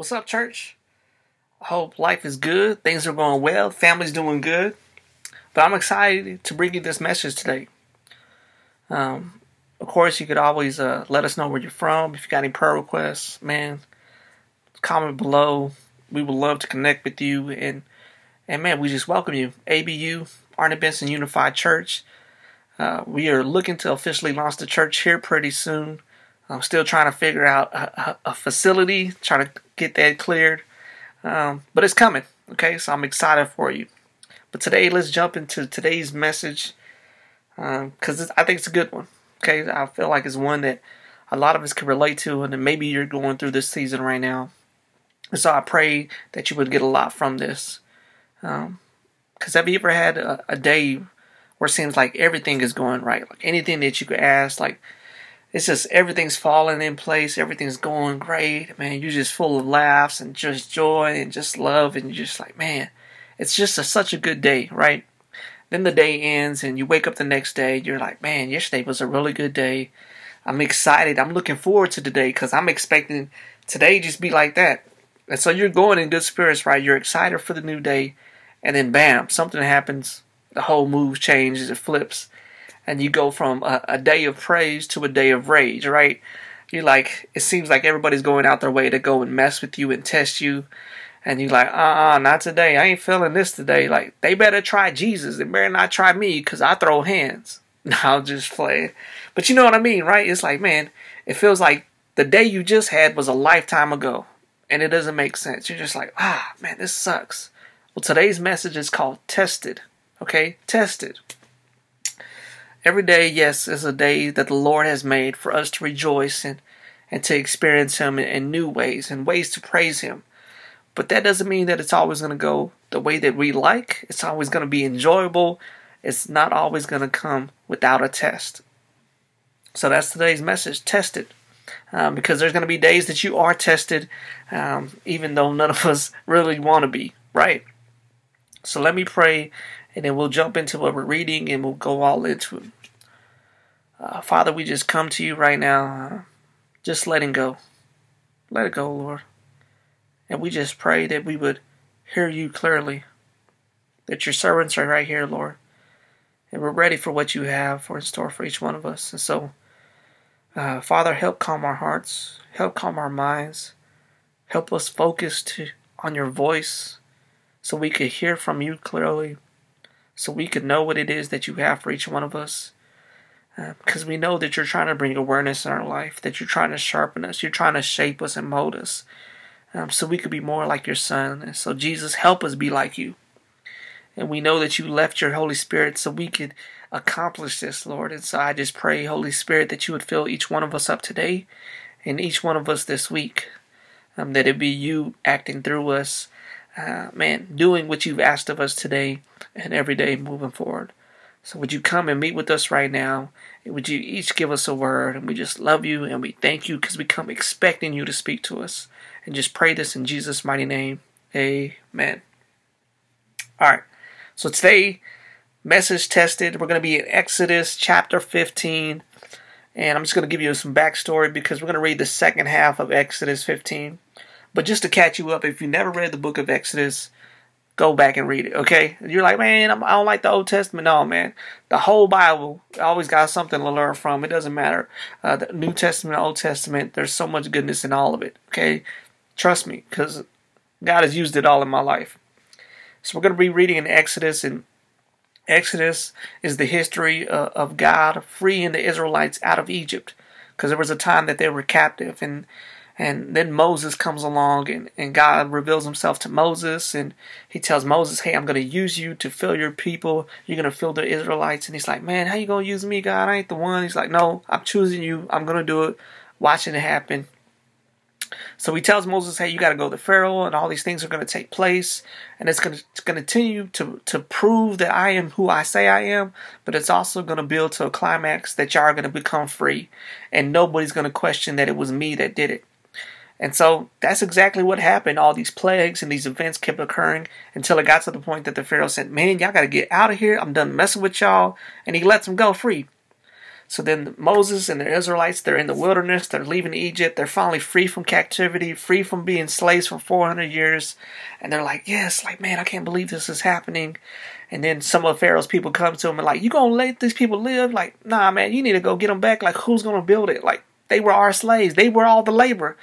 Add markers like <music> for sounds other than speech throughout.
What's up, church? I hope life is good, things are going well, family's doing good. But I'm excited to bring you this message today. Um, of course, you could always uh, let us know where you're from. If you got any prayer requests, man, comment below. We would love to connect with you, and and man, we just welcome you. ABU, Arnett Benson Unified Church. Uh, we are looking to officially launch the church here pretty soon. I'm still trying to figure out a, a, facility, trying to get that cleared. Um, but it's coming, okay? So I'm excited for you. But today, let's jump into today's message because um, I think it's a good one, okay? I feel like it's one that a lot of us can relate to, and maybe you're going through this season right now. And so I pray that you would get a lot from this. Because um, have you ever had a, a day where it seems like everything is going right? Like anything that you could ask, like it's just everything's falling in place, everything's going great, man. You're just full of laughs and just joy and just love, and you're just like, man, it's just a, such a good day, right? Then the day ends, and you wake up the next day. You're like, man, yesterday was a really good day. I'm excited. I'm looking forward to the day because I'm expecting today just be like that. And so you're going in good spirits, right? You're excited for the new day, and then bam, something happens. The whole mood changes. It flips and you go from a, a day of praise to a day of rage, right? You're like, it seems like everybody's going out their way to go and mess with you and test you. And you're like, uh uh-uh, uh not today. I ain't feeling this today. Like, they better try Jesus. They better not try me because I throw hands. <laughs> I'll just play. But you know what I mean, right? It's like, man, it feels like the day you just had was a lifetime ago. And it doesn't make sense. You're just like, ah, man, this sucks. Well, today's message is called Tested. Okay? Tested. Every day, yes, is a day that the Lord has made for us to rejoice and, and to experience Him in, new ways and ways to praise Him. But that doesn't mean that it's always going to go the way that we like. It's always going to be enjoyable. It's not always going to come without a test. So that's today's message tested. Um, because there's going to be days that you are tested, um, even though none of us really want to be, right? So let me pray and then we'll jump into what we're reading and we'll go all into it. Uh, Father, we just come to you right now, uh, just letting go. Let it go, Lord. And we just pray that we would hear you clearly, that your servants are right here, Lord. And we're ready for what you have for in store for each one of us. And so, uh, Father, help calm our hearts, help calm our minds, help us focus to, on your voice so we could hear from you clearly so we could know what it is that you have for each one of us. Because uh, we know that you're trying to bring awareness in our life, that you're trying to sharpen us, you're trying to shape us and mold us, um, so we could be more like your Son. And so, Jesus, help us be like you. And we know that you left your Holy Spirit so we could accomplish this, Lord. And so I just pray, Holy Spirit, that you would fill each one of us up today and each one of us this week. Um, that it be you acting through us, uh, man, doing what you've asked of us today and every day moving forward. So would you come and meet with us right now? Would you each give us a word? And we just love you and we thank you because we come expecting you to speak to us. And just pray this in Jesus' mighty name. Amen. All right. So today, message tested. We're going to be in Exodus chapter 15. And I'm just going to give you some backstory because we're going to read the second half of Exodus 15. But just to catch you up, if you never read the book of Exodus, go back and read it. Okay, you're like, man, I'm, I do not like the Old Testament. No, man, the whole Bible always got something to learn from. It doesn't matter uh, the New Testament, Old Testament. There's so much goodness in all of it. Okay, trust me, because God has used it all in my life. So we're going to be reading in Exodus, and Exodus is the history uh, of God freeing the Israelites out of Egypt, because there was a time that they were captive and and then Moses comes along and, and God reveals himself to Moses and he tells Moses, Hey, I'm gonna use you to fill your people. You're gonna fill the Israelites. And he's like, Man, how you gonna use me, God? I ain't the one. He's like, No, I'm choosing you. I'm gonna do it. Watching it happen. So he tells Moses, Hey, you gotta go to Pharaoh and all these things are gonna take place and it's gonna gonna continue to to prove that I am who I say I am, but it's also gonna build to a climax that y'all are gonna become free and nobody's gonna question that it was me that did it. And so that's exactly what happened. All these plagues and these events kept occurring until it got to the point that the Pharaoh said, Man, y'all got to get out of here. I'm done messing with y'all. And he lets them go free. So then Moses and the Israelites, they're in the wilderness, they're leaving Egypt, they're finally free from captivity, free from being slaves for 400 years. And they're like, yes, like, man, I can't believe this is happening. And then some of Pharaoh's people come to him and like, you gonna let these people live? Like, nah, man, you need to go get them back. Like, who's gonna build it? Like, they were our slaves. They were all the labor.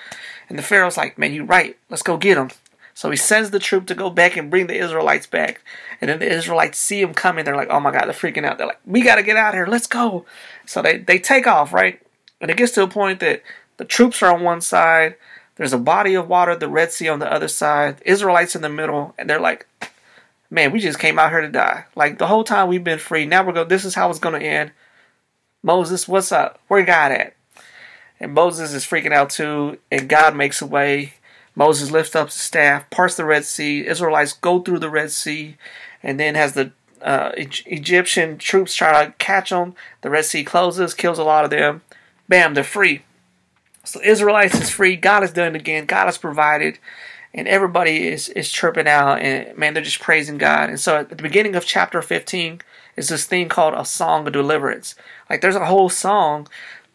And the Pharaoh's like, man, you're right. Let's go get them. So he sends the troop to go back and bring the Israelites back. And then the Israelites see him coming. They're like, oh my God, they're freaking out. They're like, we got to get out of here. Let's go. So they, they take off, right? And it gets to a point that the troops are on one side. There's a body of water, the Red Sea on the other side, Israelites in the middle. And they're like, man, we just came out here to die. Like the whole time we've been free. Now we're going, this is how it's going to end. Moses, what's up? Where God at? And Moses is freaking out too. And God makes a way. Moses lifts up the staff, parts the Red Sea. Israelites go through the Red Sea, and then has the uh, Egyptian troops try to catch them. The Red Sea closes, kills a lot of them. Bam, they're free. So Israelites is free. God has done it again. God has provided, and everybody is is chirping out, and man, they're just praising God. And so at the beginning of chapter 15 is this thing called a song of deliverance. Like there's a whole song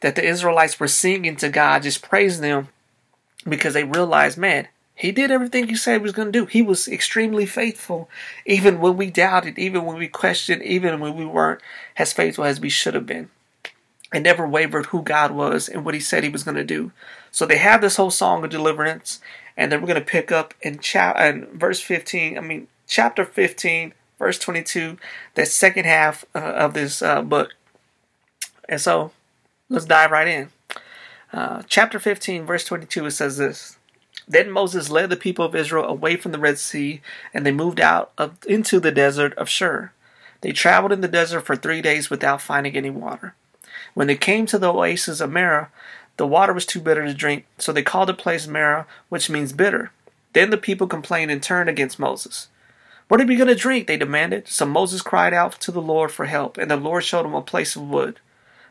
that the Israelites were singing to God, just praising them because they realized, man, he did everything he said he was going to do. He was extremely faithful, even when we doubted, even when we questioned, even when we weren't as faithful as we should have been. And never wavered who God was and what he said he was going to do. So they have this whole song of deliverance, and then we're going to pick up in, cha- in verse 15, I mean, chapter 15, verse 22, that second half uh, of this uh, book. And so let's dive right in. Uh, chapter 15, verse 22, it says this Then Moses led the people of Israel away from the Red Sea, and they moved out of, into the desert of Shur. They traveled in the desert for three days without finding any water. When they came to the oasis of Marah, the water was too bitter to drink, so they called the place Marah, which means bitter. Then the people complained and turned against Moses. What are we going to drink? They demanded. So Moses cried out to the Lord for help, and the Lord showed him a place of wood.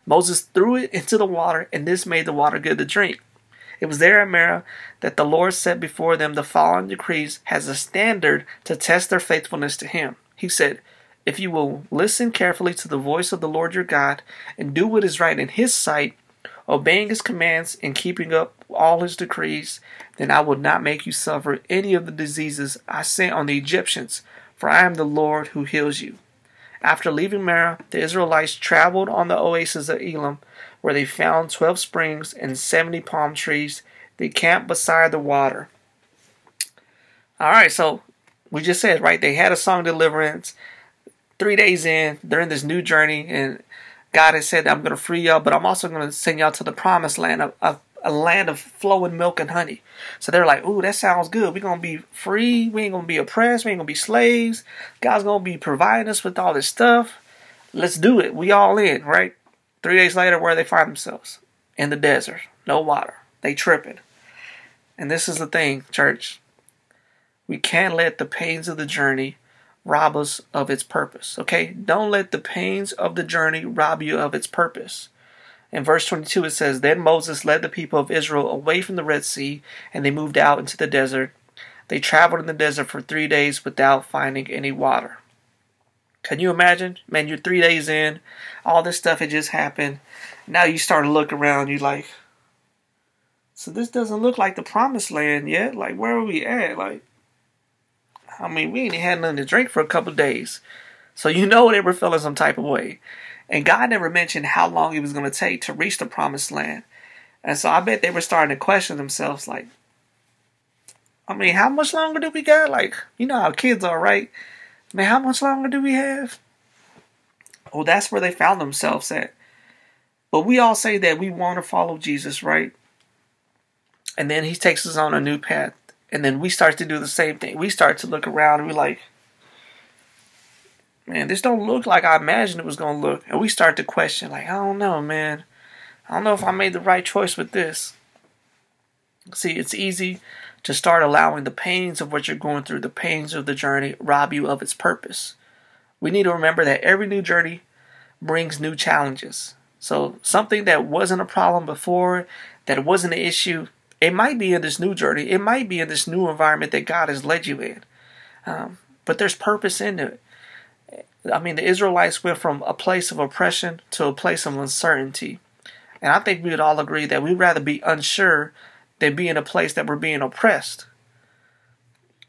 Moses threw it into the water, and this made the water good to drink. It was there at Marah that the Lord set before them the following decrees as a standard to test their faithfulness to Him. He said, If you will listen carefully to the voice of the Lord your God and do what is right in His sight, obeying His commands and keeping up all His decrees, then I will not make you suffer any of the diseases I sent on the Egyptians, for I am the Lord who heals you. After leaving Marah, the Israelites traveled on the oasis of Elim, where they found twelve springs and seventy palm trees. They camped beside the water. All right, so we just said, right? They had a song deliverance. Three days in, they're in this new journey, and God has said, I'm going to free y'all, but I'm also going to send y'all to the promised land of a land of flowing milk and honey. So they're like, ooh, that sounds good. We're going to be free. We ain't going to be oppressed. We ain't going to be slaves. God's going to be providing us with all this stuff. Let's do it. We all in, right? Three days later, where they find themselves? In the desert. No water. They tripping. And this is the thing, church. We can't let the pains of the journey rob us of its purpose. Okay? Don't let the pains of the journey rob you of its purpose. In verse 22, it says, Then Moses led the people of Israel away from the Red Sea, and they moved out into the desert. They traveled in the desert for three days without finding any water. Can you imagine? Man, you're three days in, all this stuff had just happened. Now you start to look around, you like, so this doesn't look like the promised land yet. Like, where are we at? Like, I mean, we ain't had nothing to drink for a couple days. So you <laughs> know they were feeling some type of way. And God never mentioned how long it was going to take to reach the promised land. And so I bet they were starting to question themselves like, I mean, how much longer do we got? Like, you know how kids are, right? I mean, how much longer do we have? Well, that's where they found themselves at. But we all say that we want to follow Jesus, right? And then he takes us on a new path. And then we start to do the same thing. We start to look around and we're like, man, this don't look like I imagined it was gonna look. And we start to question, like, I don't know, man. I don't know if I made the right choice with this. See, it's easy to start allowing the pains of what you're going through, the pains of the journey, rob you of its purpose. We need to remember that every new journey brings new challenges. So, something that wasn't a problem before, that wasn't an issue, it might be in this new journey. It might be in this new environment that God has led you in. Um, but there's purpose in it I mean, the Israelites went from a place of oppression to a place of uncertainty. And I think we would all agree that we'd rather be unsure than be in a place that we're being oppressed.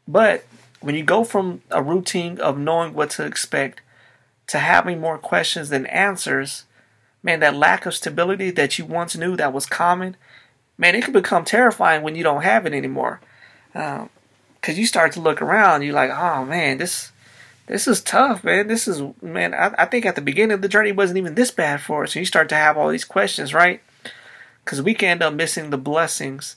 But when you go from a routine of knowing what to expect to having more questions than answers, man, that lack of stability that you once knew that was common, man, it can become terrifying when you don't have it anymore. Because um, you start to look around, you're like, oh man, this this is tough, man. This is man. I, I think at the beginning of the journey wasn't even this bad for us. And you start to have all these questions, right? Because we can end up missing the blessings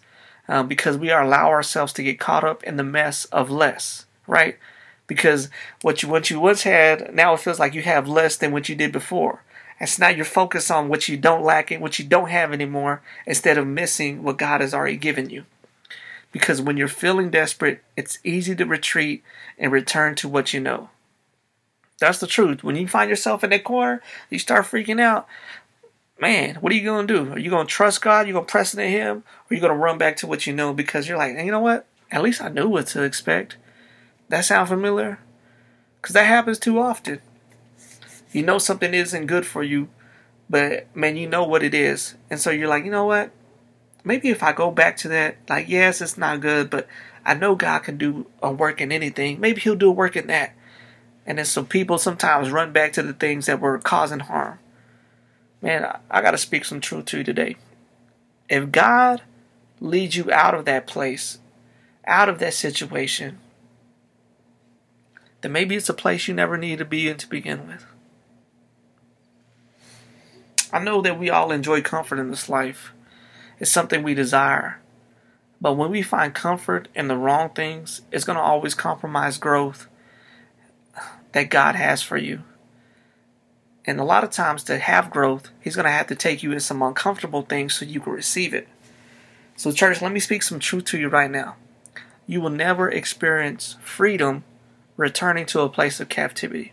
um, because we allow ourselves to get caught up in the mess of less, right? Because what you what you once had now it feels like you have less than what you did before. And so now you're focused on what you don't lack and what you don't have anymore instead of missing what God has already given you. Because when you're feeling desperate, it's easy to retreat and return to what you know. That's the truth. When you find yourself in that corner, you start freaking out. Man, what are you going to do? Are you going to trust God? You going to press into Him? Or you going to run back to what you know because you're like, you know what? At least I knew what to expect. That sound familiar? Because that happens too often. You know something isn't good for you, but man, you know what it is. And so you're like, you know what? Maybe if I go back to that, like, yes, it's not good, but I know God can do a work in anything. Maybe He'll do a work in that. And then some people sometimes run back to the things that were causing harm. Man, I, I got to speak some truth to you today. If God leads you out of that place, out of that situation, then maybe it's a place you never need to be in to begin with. I know that we all enjoy comfort in this life. It's something we desire. But when we find comfort in the wrong things, it's going to always compromise growth that God has for you. And a lot of times, to have growth, He's going to have to take you in some uncomfortable things so you can receive it. So, church, let me speak some truth to you right now. You will never experience freedom returning to a place of captivity.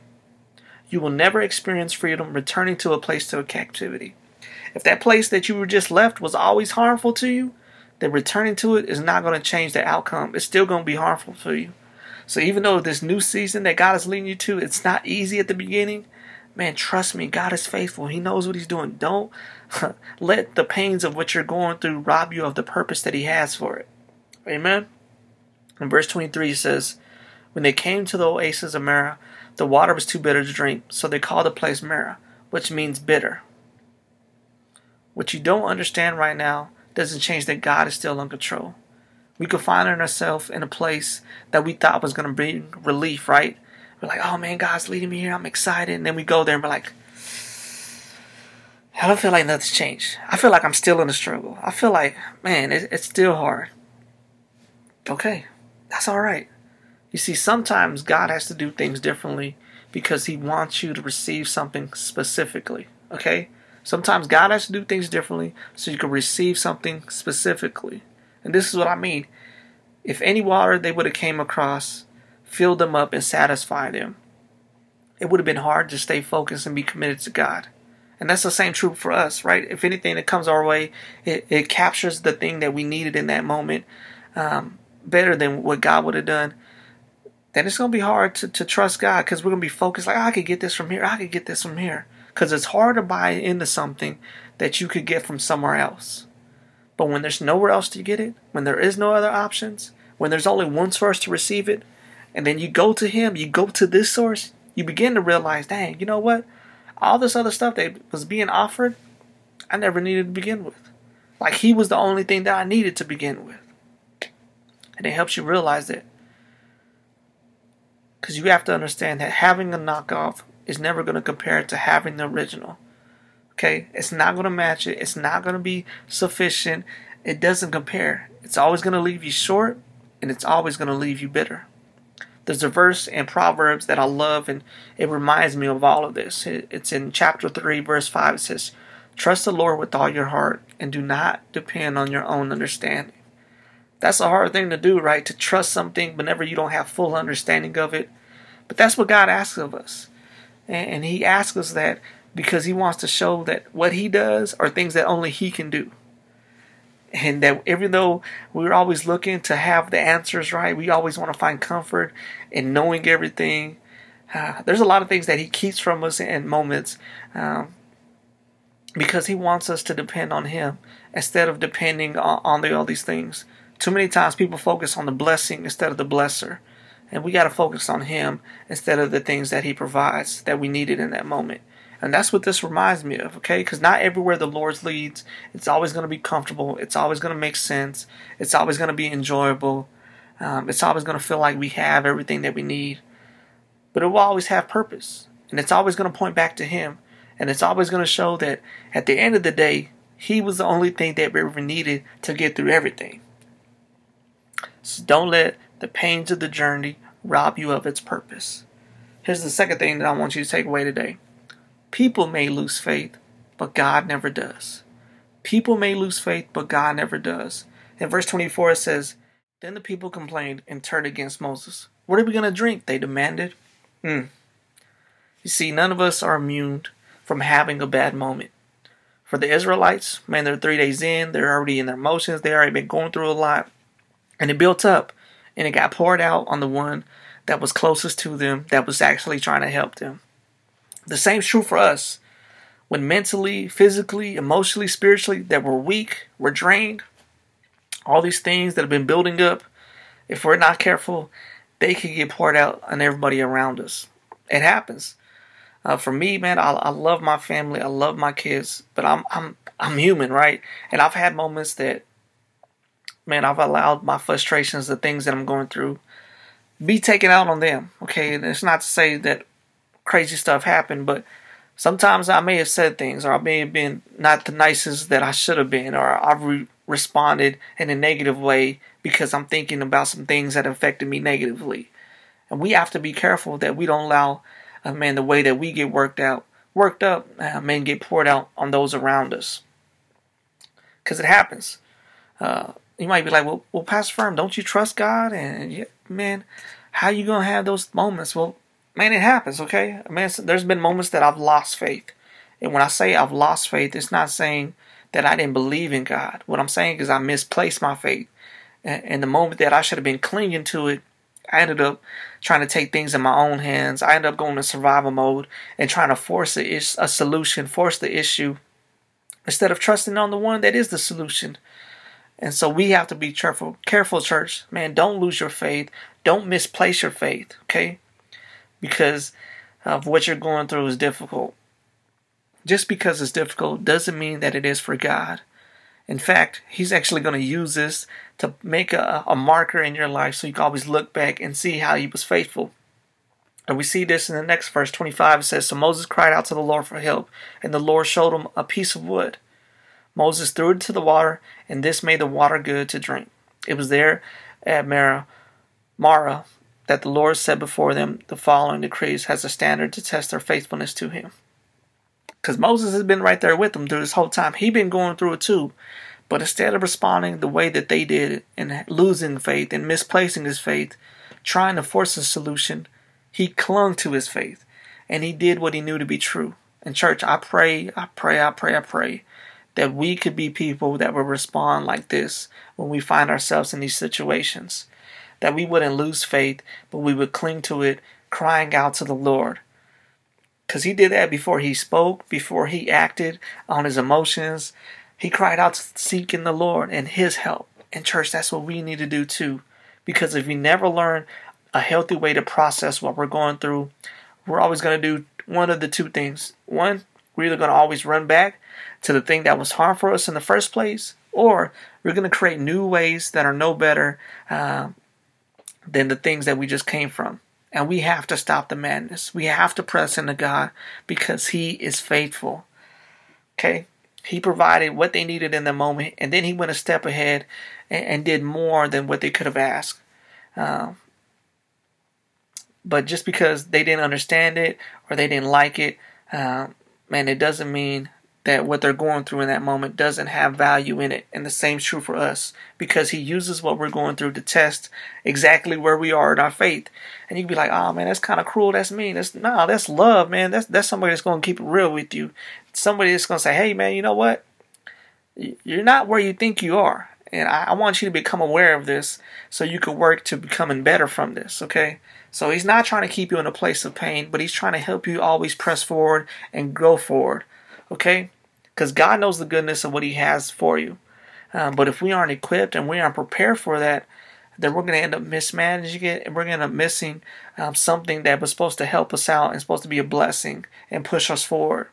You will never experience freedom returning to a place of captivity. If that place that you were just left was always harmful to you, then returning to it is not going to change the outcome. It's still going to be harmful to you. So even though this new season that God is leading you to, it's not easy at the beginning, man, trust me, God is faithful. He knows what He's doing. Don't <laughs> let the pains of what you're going through rob you of the purpose that He has for it. Amen. In verse 23 says, When they came to the oasis of Marah, the water was too bitter to drink, so they called the place Marah, which means bitter. What you don't understand right now doesn't change that God is still in control we could find ourselves in a place that we thought was going to bring relief, right? We're like, oh man, God's leading me here. I'm excited. And then we go there and we're like, I don't feel like nothing's changed. I feel like I'm still in a struggle. I feel like, man, it, it's still hard. Okay, that's all right. You see, sometimes God has to do things differently because He wants you to receive something specifically. Okay? Sometimes God has to do things differently so you can receive something specifically. And this is what I mean. If any water they would have came across filled them up and satisfied them, it would have been hard to stay focused and be committed to God. And that's the same truth for us, right? If anything that comes our way, it, it captures the thing that we needed in that moment um, better than what God would have done. Then it's going to be hard to, to trust God because we're going to be focused like, oh, I could get this from here, I could get this from here. Because it's hard to buy into something that you could get from somewhere else. But when there's nowhere else to get it, when there is no other options, when there's only one source to receive it, and then you go to Him, you go to this source, you begin to realize, dang, you know what? All this other stuff that was being offered, I never needed to begin with. Like He was the only thing that I needed to begin with. And it helps you realize that. Because you have to understand that having a knockoff is never going to compare to having the original. Okay, it's not going to match it. It's not going to be sufficient. It doesn't compare. It's always going to leave you short, and it's always going to leave you bitter. There's a verse in Proverbs that I love, and it reminds me of all of this. It's in chapter 3, verse 5. It says, Trust the Lord with all your heart, and do not depend on your own understanding. That's a hard thing to do, right? To trust something whenever you don't have full understanding of it. But that's what God asks of us. And He asks us that because he wants to show that what he does are things that only he can do. And that even though we're always looking to have the answers right, we always want to find comfort in knowing everything. Uh, there's a lot of things that He keeps from us in moments um, because He wants us to depend on Him instead of depending on, on the, all these things. Too many times people focus on the blessing instead of the blesser. And we got to focus on Him instead of the things that He provides that we needed in that moment. And that's what this reminds me of, okay? Because not everywhere the Lord leads, it's always going to be comfortable. It's always going to make sense. It's always going to be enjoyable. Um, it's always going to feel like we have everything that we need. But it will always have purpose. And it's always going to point back to Him. And it's always going to show that at the end of the day, He was the only thing that we ever needed to get through everything. So don't let the pains of the journey rob you of its purpose. Here's the second thing that I want you to take away today. People may lose faith, but God never does. People may lose faith, but God never does. In verse 24, it says, Then the people complained and turned against Moses. What are we going to drink? They demanded. Hmm. You see, none of us are immune from having a bad moment. For the Israelites, man, they're three days in, they're already in their emotions, they already been going through a lot, and it built up, and it got poured out on the one that was closest to them, that was actually trying to help them. The same's true for us. When mentally, physically, emotionally, spiritually, that we're weak, we're drained, all these things that have been building up, if we're not careful, they can get poured out on everybody around us. It happens. Uh, for me, man, I, I love my family, I love my kids, but I'm I'm I'm human, right? And I've had moments that, man, I've allowed my frustrations, the things that I'm going through, be taken out on them. Okay, and it's not to say that crazy stuff happened, but sometimes I may have said things, or I may have been not the nicest that I should have been, or I've re- responded in a negative way because I'm thinking about some things that affected me negatively. And we have to be careful that we don't allow, uh, man, the way that we get worked out, worked up, uh, man, get poured out on those around us. Because it happens. Uh, you might be like, well, well, Pastor Firm, don't you trust God? And, yeah, man, how you gonna have those moments? Well, man, it happens, okay? Man, there's been moments that I've lost faith. And when I say I've lost faith, it's not saying that I didn't believe in God. What I'm saying is I misplaced my faith. And the moment that I should have been clinging to it, I ended up trying to take things in my own hands. I ended up going to survival mode and trying to force a, a solution, force the issue, instead of trusting on the one that is the solution. And so we have to be careful, careful, church. Man, don't lose your faith. Don't misplace your faith, okay? Because of what you're going through is difficult. Just because it's difficult doesn't mean that it is for God. In fact, He's actually going to use this to make a, a marker in your life so you can always look back and see how He was faithful. And we see this in the next verse 25. It says, So Moses cried out to the Lord for help, and the Lord showed him a piece of wood. Moses threw it into the water, and this made the water good to drink. It was there at Marah, Marah that the Lord set before them the following decrees as a standard to test their faithfulness to Him. Because Moses has been right there with them through this whole time. He'd been going through it too. But instead of responding the way that they did and losing faith and misplacing his faith, trying to force a solution, he clung to his faith and he did what he knew to be true. And, church, I pray, I pray, I pray, I pray that we could be people that will respond like this when we find ourselves in these situations that we wouldn't lose faith, but we would cling to it, crying out to the Lord. Because he did that before he spoke, before he acted on his emotions. He cried out to seeking the Lord and his help. And, church, that's what we need to do too. Because if we never learn a healthy way to process what we're going through, we're always going to do one of the two things. One, we're either going to always run back to the thing that was harmful for us in the first place, or we're going to create new ways that are no better uh, than the things that we just came from. And we have to stop the madness. We have to press into God because He is faithful. Okay? He provided what they needed in the moment, and then He went a step ahead and, and did more than what they could have asked. Um, but just because they didn't understand it or they didn't like it, uh, man, it doesn't mean that what they're going through in that moment doesn't have value in it. And the same's true for us because He uses what we're going through to test exactly where we are in our faith. And you can be like, oh man, that's kind of cruel. That's mean. That's no, nah, that's love, man. That's that's somebody that's going to keep it real with you. Somebody that's going to say, hey man, you know what? You're not where you think you are. And I, I want you to become aware of this so you can work to becoming better from this, okay? So he's not trying to keep you in a place of pain, but he's trying to help you always press forward and go forward, okay? Because God knows the goodness of what he has for you. Um, but if we aren't equipped and we aren't prepared for that, then we're going to end up mismanaging it and we're going to end up missing um, something that was supposed to help us out and supposed to be a blessing and push us forward.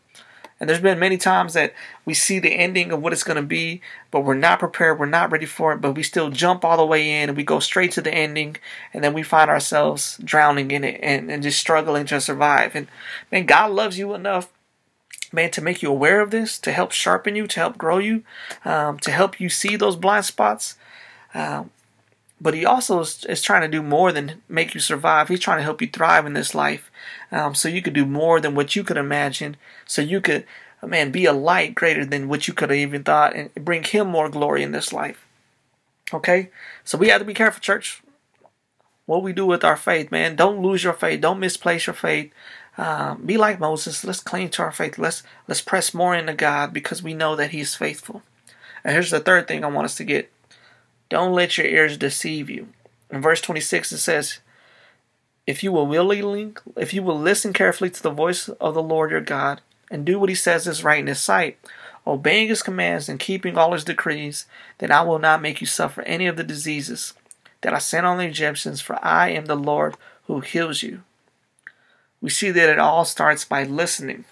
And there's been many times that we see the ending of what it's going to be, but we're not prepared, we're not ready for it, but we still jump all the way in and we go straight to the ending, and then we find ourselves drowning in it and, and just struggling to survive. And man, God loves you enough man, to make you aware of this, to help sharpen you, to help grow you, um, to help you see those blind spots. Um, but he also is, is, trying to do more than make you survive. He's trying to help you thrive in this life, um, so you could do more than what you could imagine. So you could, man, be a light greater than what you could have even thought, and bring Him more glory in this life. Okay, so we have to be careful, church. What we do with our faith, man. Don't lose your faith. Don't misplace your faith. Um, be like Moses. Let's cling to our faith. Let's let's press more into God because we know that He's faithful. And here's the third thing I want us to get don't let your ears deceive you. In verse 26 it says, If you will willingly, if you will listen carefully to the voice of the Lord your God, and do what he says is right in his sight, obeying his commands and keeping all his decrees, then I will not make you suffer any of the diseases that I sent on the Egyptians, for I am the Lord who heals you. We see that it all starts by listening.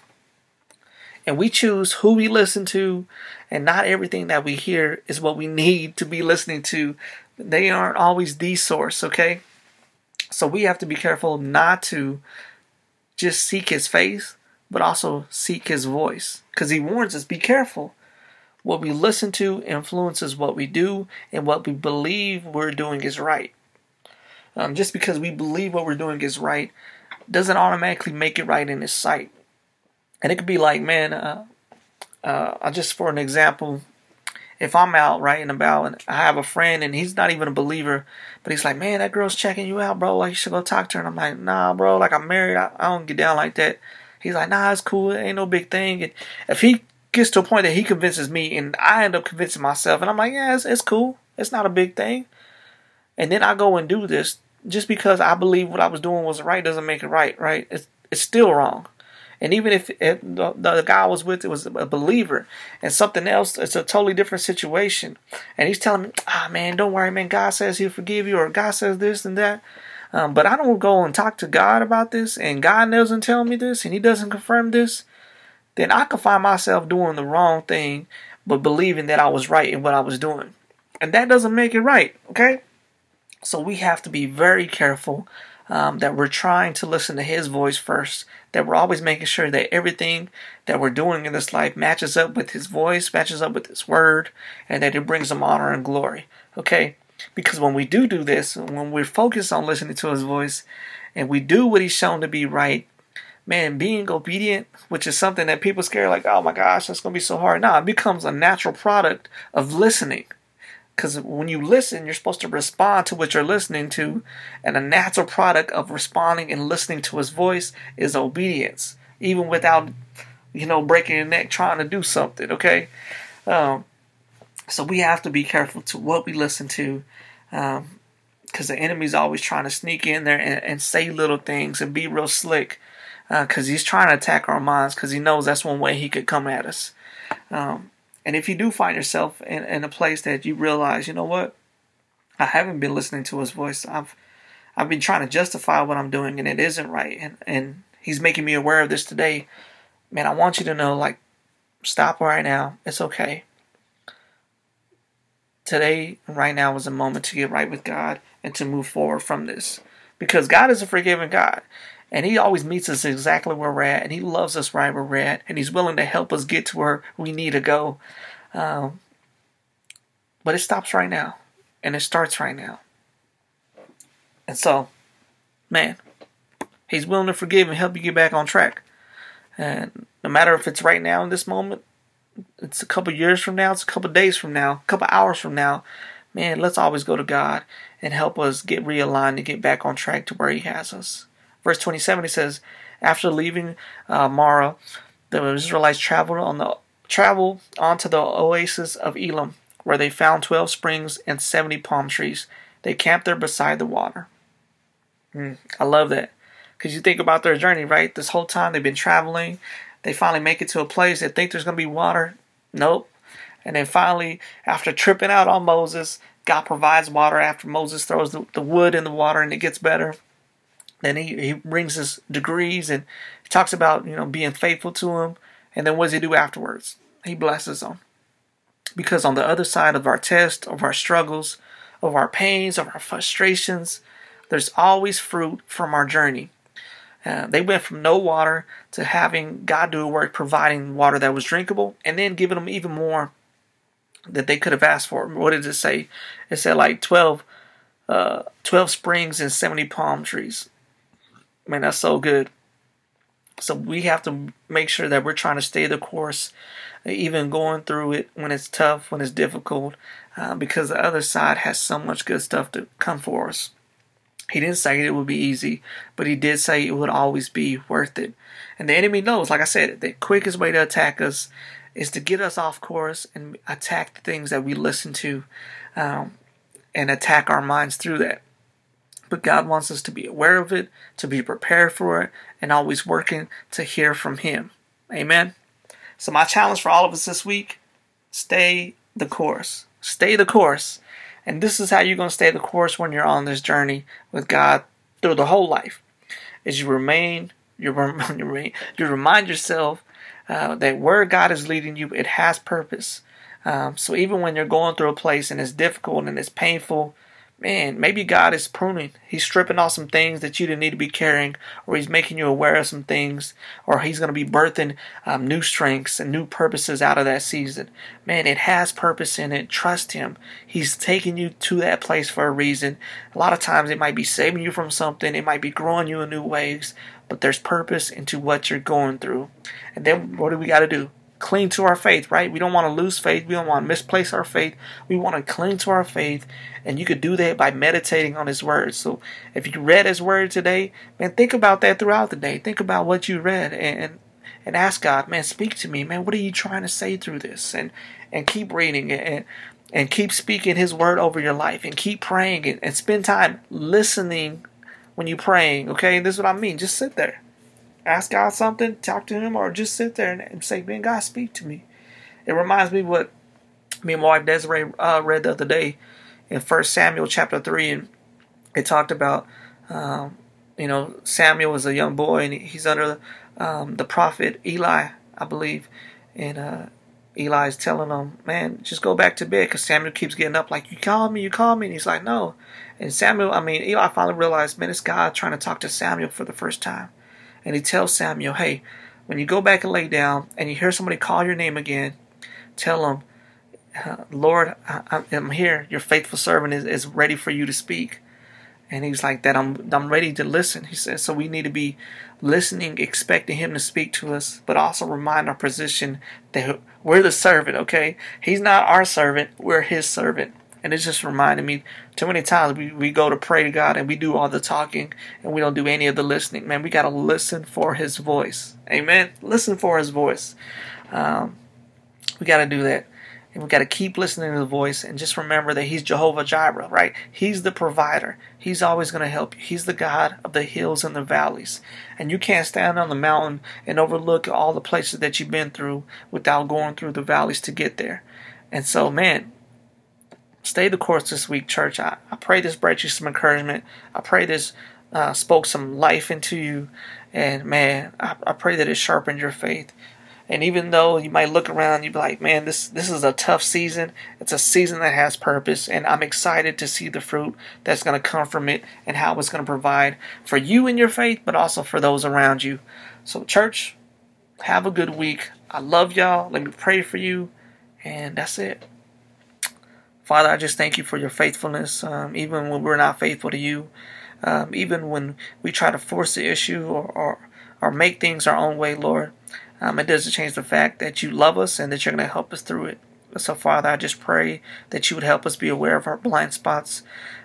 And we choose who we listen to and not everything that we hear is what we need to be listening to. They aren't always the source, okay? So we have to be careful not to just seek his face, but also seek his voice. Because he warns us be careful. What we listen to influences what we do, and what we believe we're doing is right. Um, just because we believe what we're doing is right doesn't automatically make it right in his sight. And it could be like, man, uh, uh, just for an example, if I'm out right and about and I have a friend and he's not even a believer, but he's like, man, that girl's checking you out, bro. Like, you should go talk to her. And I'm like, nah, bro. Like, I'm married. I, I don't get down like that. He's like, nah, it's cool. It ain't no big thing. And if he gets to a point that he convinces me and I end up convincing myself, and I'm like, yeah, it's, it's cool. It's not a big thing. And then I go and do this just because I believe what I was doing was right doesn't make it right, right? It's, it's still wrong. And even if, if the, the, guy I was with it was a believer and something else, it's a totally different situation. And he's telling me, ah, man, don't worry, man. God says he'll forgive you, or God says this and that. Um, but I don't go and talk to God about this, and God doesn't tell me this, and He doesn't confirm this. Then I could find myself doing the wrong thing, but believing that I was right in what I was doing. And that doesn't make it right, okay? So we have to be very careful um, that we're trying to listen to His voice first, that we're always making sure that everything that we're doing in this life matches up with His voice, matches up with His word, and that it brings Him honor and glory. Okay? Because when we do do this, when we're focused on listening to His voice, and we do what He's shown to be right, man, being obedient, which is something that people scare like, oh my gosh, that's going to be so hard. No, it becomes a natural product of listening. Because when you listen, you're supposed to respond to what you're listening to, and a natural product of responding and listening to his voice is obedience, even without, you know, breaking your neck trying to do something. Okay, um, so we have to be careful to what we listen to, because um, the enemy's always trying to sneak in there and, and say little things and be real slick, because uh, he's trying to attack our minds, because he knows that's one way he could come at us. Um, and if you do find yourself in, in a place that you realize, you know what, I haven't been listening to his voice. I've I've been trying to justify what I'm doing and it isn't right. And and he's making me aware of this today. Man, I want you to know, like, stop right now. It's okay. Today, right now, is a moment to get right with God and to move forward from this. Because God is a forgiving God. And he always meets us exactly where we're at, and he loves us right where we're at, and he's willing to help us get to where we need to go. Um, but it stops right now, and it starts right now. And so, man, he's willing to forgive and help you get back on track. And no matter if it's right now in this moment, it's a couple years from now, it's a couple days from now, a couple hours from now, man, let's always go to God and help us get realigned and get back on track to where He has us. Verse 27, he says, After leaving uh, Marah, the Israelites traveled on the travel onto the oasis of Elim, where they found 12 springs and 70 palm trees. They camped there beside the water. Mm, I love that. Because you think about their journey, right? This whole time they've been traveling. They finally make it to a place. They think there's going to be water. Nope. And then finally, after tripping out on Moses, God provides water after Moses throws the, the wood in the water and it gets better. Then he, he brings his degrees and he talks about, you know, being faithful to him. And then what does he do afterwards? He blesses them. Because on the other side of our test, of our struggles, of our pains, of our frustrations, there's always fruit from our journey. Uh, they went from no water to having God do a work providing water that was drinkable and then giving them even more that they could have asked for. What did it say? It said like 12, uh, 12 springs and 70 palm trees. Man, that's so good. So we have to make sure that we're trying to stay the course, even going through it when it's tough, when it's difficult, uh, because the other side has so much good stuff to come for us. He didn't say it would be easy, but he did say it would always be worth it. And the enemy knows, like I said, the quickest way to attack us is to get us off course and attack the things that we listen to um, and attack our minds through that. But God wants us to be aware of it, to be prepared for it, and always working to hear from Him. Amen. So, my challenge for all of us this week stay the course. Stay the course. And this is how you're going to stay the course when you're on this journey with God through the whole life. Is you remain, <laughs> you, remain, you remind yourself uh, that where God is leading you, it has purpose. Um, so even when you're going through a place and it's difficult and it's painful, man, maybe God is pruning. He's stripping off some things that you didn't need to be carrying, or He's making you aware of some things, or He's going to be birthing um, new strengths and new purposes out of that season. Man, it has purpose in it. Trust Him. He's taking you to that place for a reason. A lot of times it might be saving you from something, it might be growing you in new ways, but there's purpose into what you're going through. And then what do we got to do? Cling to our faith, right? We don't want to lose faith. We don't want to misplace our faith. We want to cling to our faith. And you could do that by meditating on His Word. So if you read His Word today, man, think about that throughout the day. Think about what you read and and ask God, man, speak to me, man. What are you trying to say through this? And and keep reading it and and keep speaking His Word over your life and keep praying and, and spend time listening when you're praying. Okay, this is what I mean. Just sit there, ask God something, talk to Him, or just sit there and, and say, "Man, God, speak to me." It reminds me what me and my wife Desiree uh, read the other day in First Samuel chapter three, and it talked about, um, you know, Samuel was a young boy and he's under um, the prophet Eli, I believe, and uh, is telling him, "Man, just go back to bed," because Samuel keeps getting up, like, "You call me, you call me," and he's like, "No." And Samuel, I mean, Eli finally realized, man, it's God trying to talk to Samuel for the first time. And he tells Samuel, hey, when you go back and lay down and you hear somebody call your name again, tell them, uh, Lord, I, am here. Your faithful servant is, is ready for you to speak. And he's like that. I'm I'm ready to listen. He says so. We need to be listening, expecting him to speak to us, but also remind our position that we're the servant. Okay, he's not our servant. We're his servant. And it's just reminding me too many times we, we go to pray to God and we do all the talking and we don't do any of the listening. Man, we got to listen for His voice. Amen. Listen for His voice. Um, we got to do that. And we got to keep listening to the voice and just remember that He's Jehovah Jireh, right? He's the provider. He's always going to help you. He's the God of the hills and the valleys. And you can't stand on the mountain and overlook all the places that you've been through without going through the valleys to get there. And so, man, stay the course this week, church. I, I pray this brought you some encouragement. I pray this uh, spoke some life into you. And man, I, I pray that it sharpened your faith. And even though you might look around, you'd be like, man, this, this is a tough season. It's a season that has purpose. And I'm excited to see the fruit that's going to come from it and how it's going to provide for you in your faith, but also for those around you. So, church, have a good week. I love y'all. Let me pray for you. And that's it. Father, I just thank you for your faithfulness, um, even when we're not faithful to you, um, even when we try to force the issue or, or, or make things our own way, Lord. Um, it doesn't change the fact that you love us and that you're going to help us through it. So, Father, I just pray that you would help us be aware of our blind spots,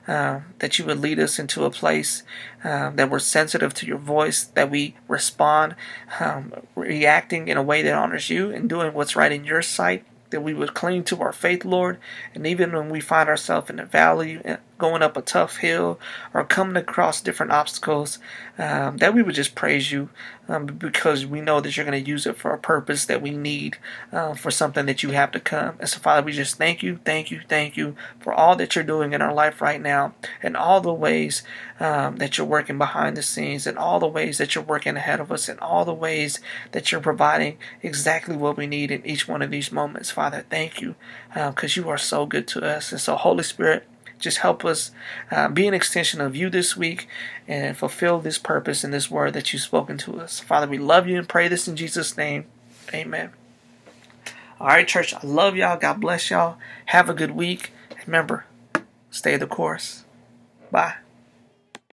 uh, that you would lead us into a place uh, that we're sensitive to your voice, that we respond, um, reacting in a way that honors you and doing what's right in your sight that we would cling to our faith, Lord. And even when we find ourselves in a valley, going up a tough hill, or coming across different obstacles, um, that we would just praise you um, because we know that you're going to use it for a purpose that we need uh, for something that you have to come. And so, Father, we just thank you, thank you, thank you for all that you're doing in our life right now and all the ways um, that you're working behind the scenes and all the ways that you're working ahead of us and all the ways that you're providing exactly what we need in each one of these moments. Father, thank you because uh, you are so good to us. And so, Holy Spirit, just help us uh, be an extension of you this week and fulfill this purpose and this word that you've spoken to us. Father, we love you and pray this in Jesus' name. Amen. All right, church, I love y'all. God bless y'all. Have a good week. Remember, stay the course. Bye.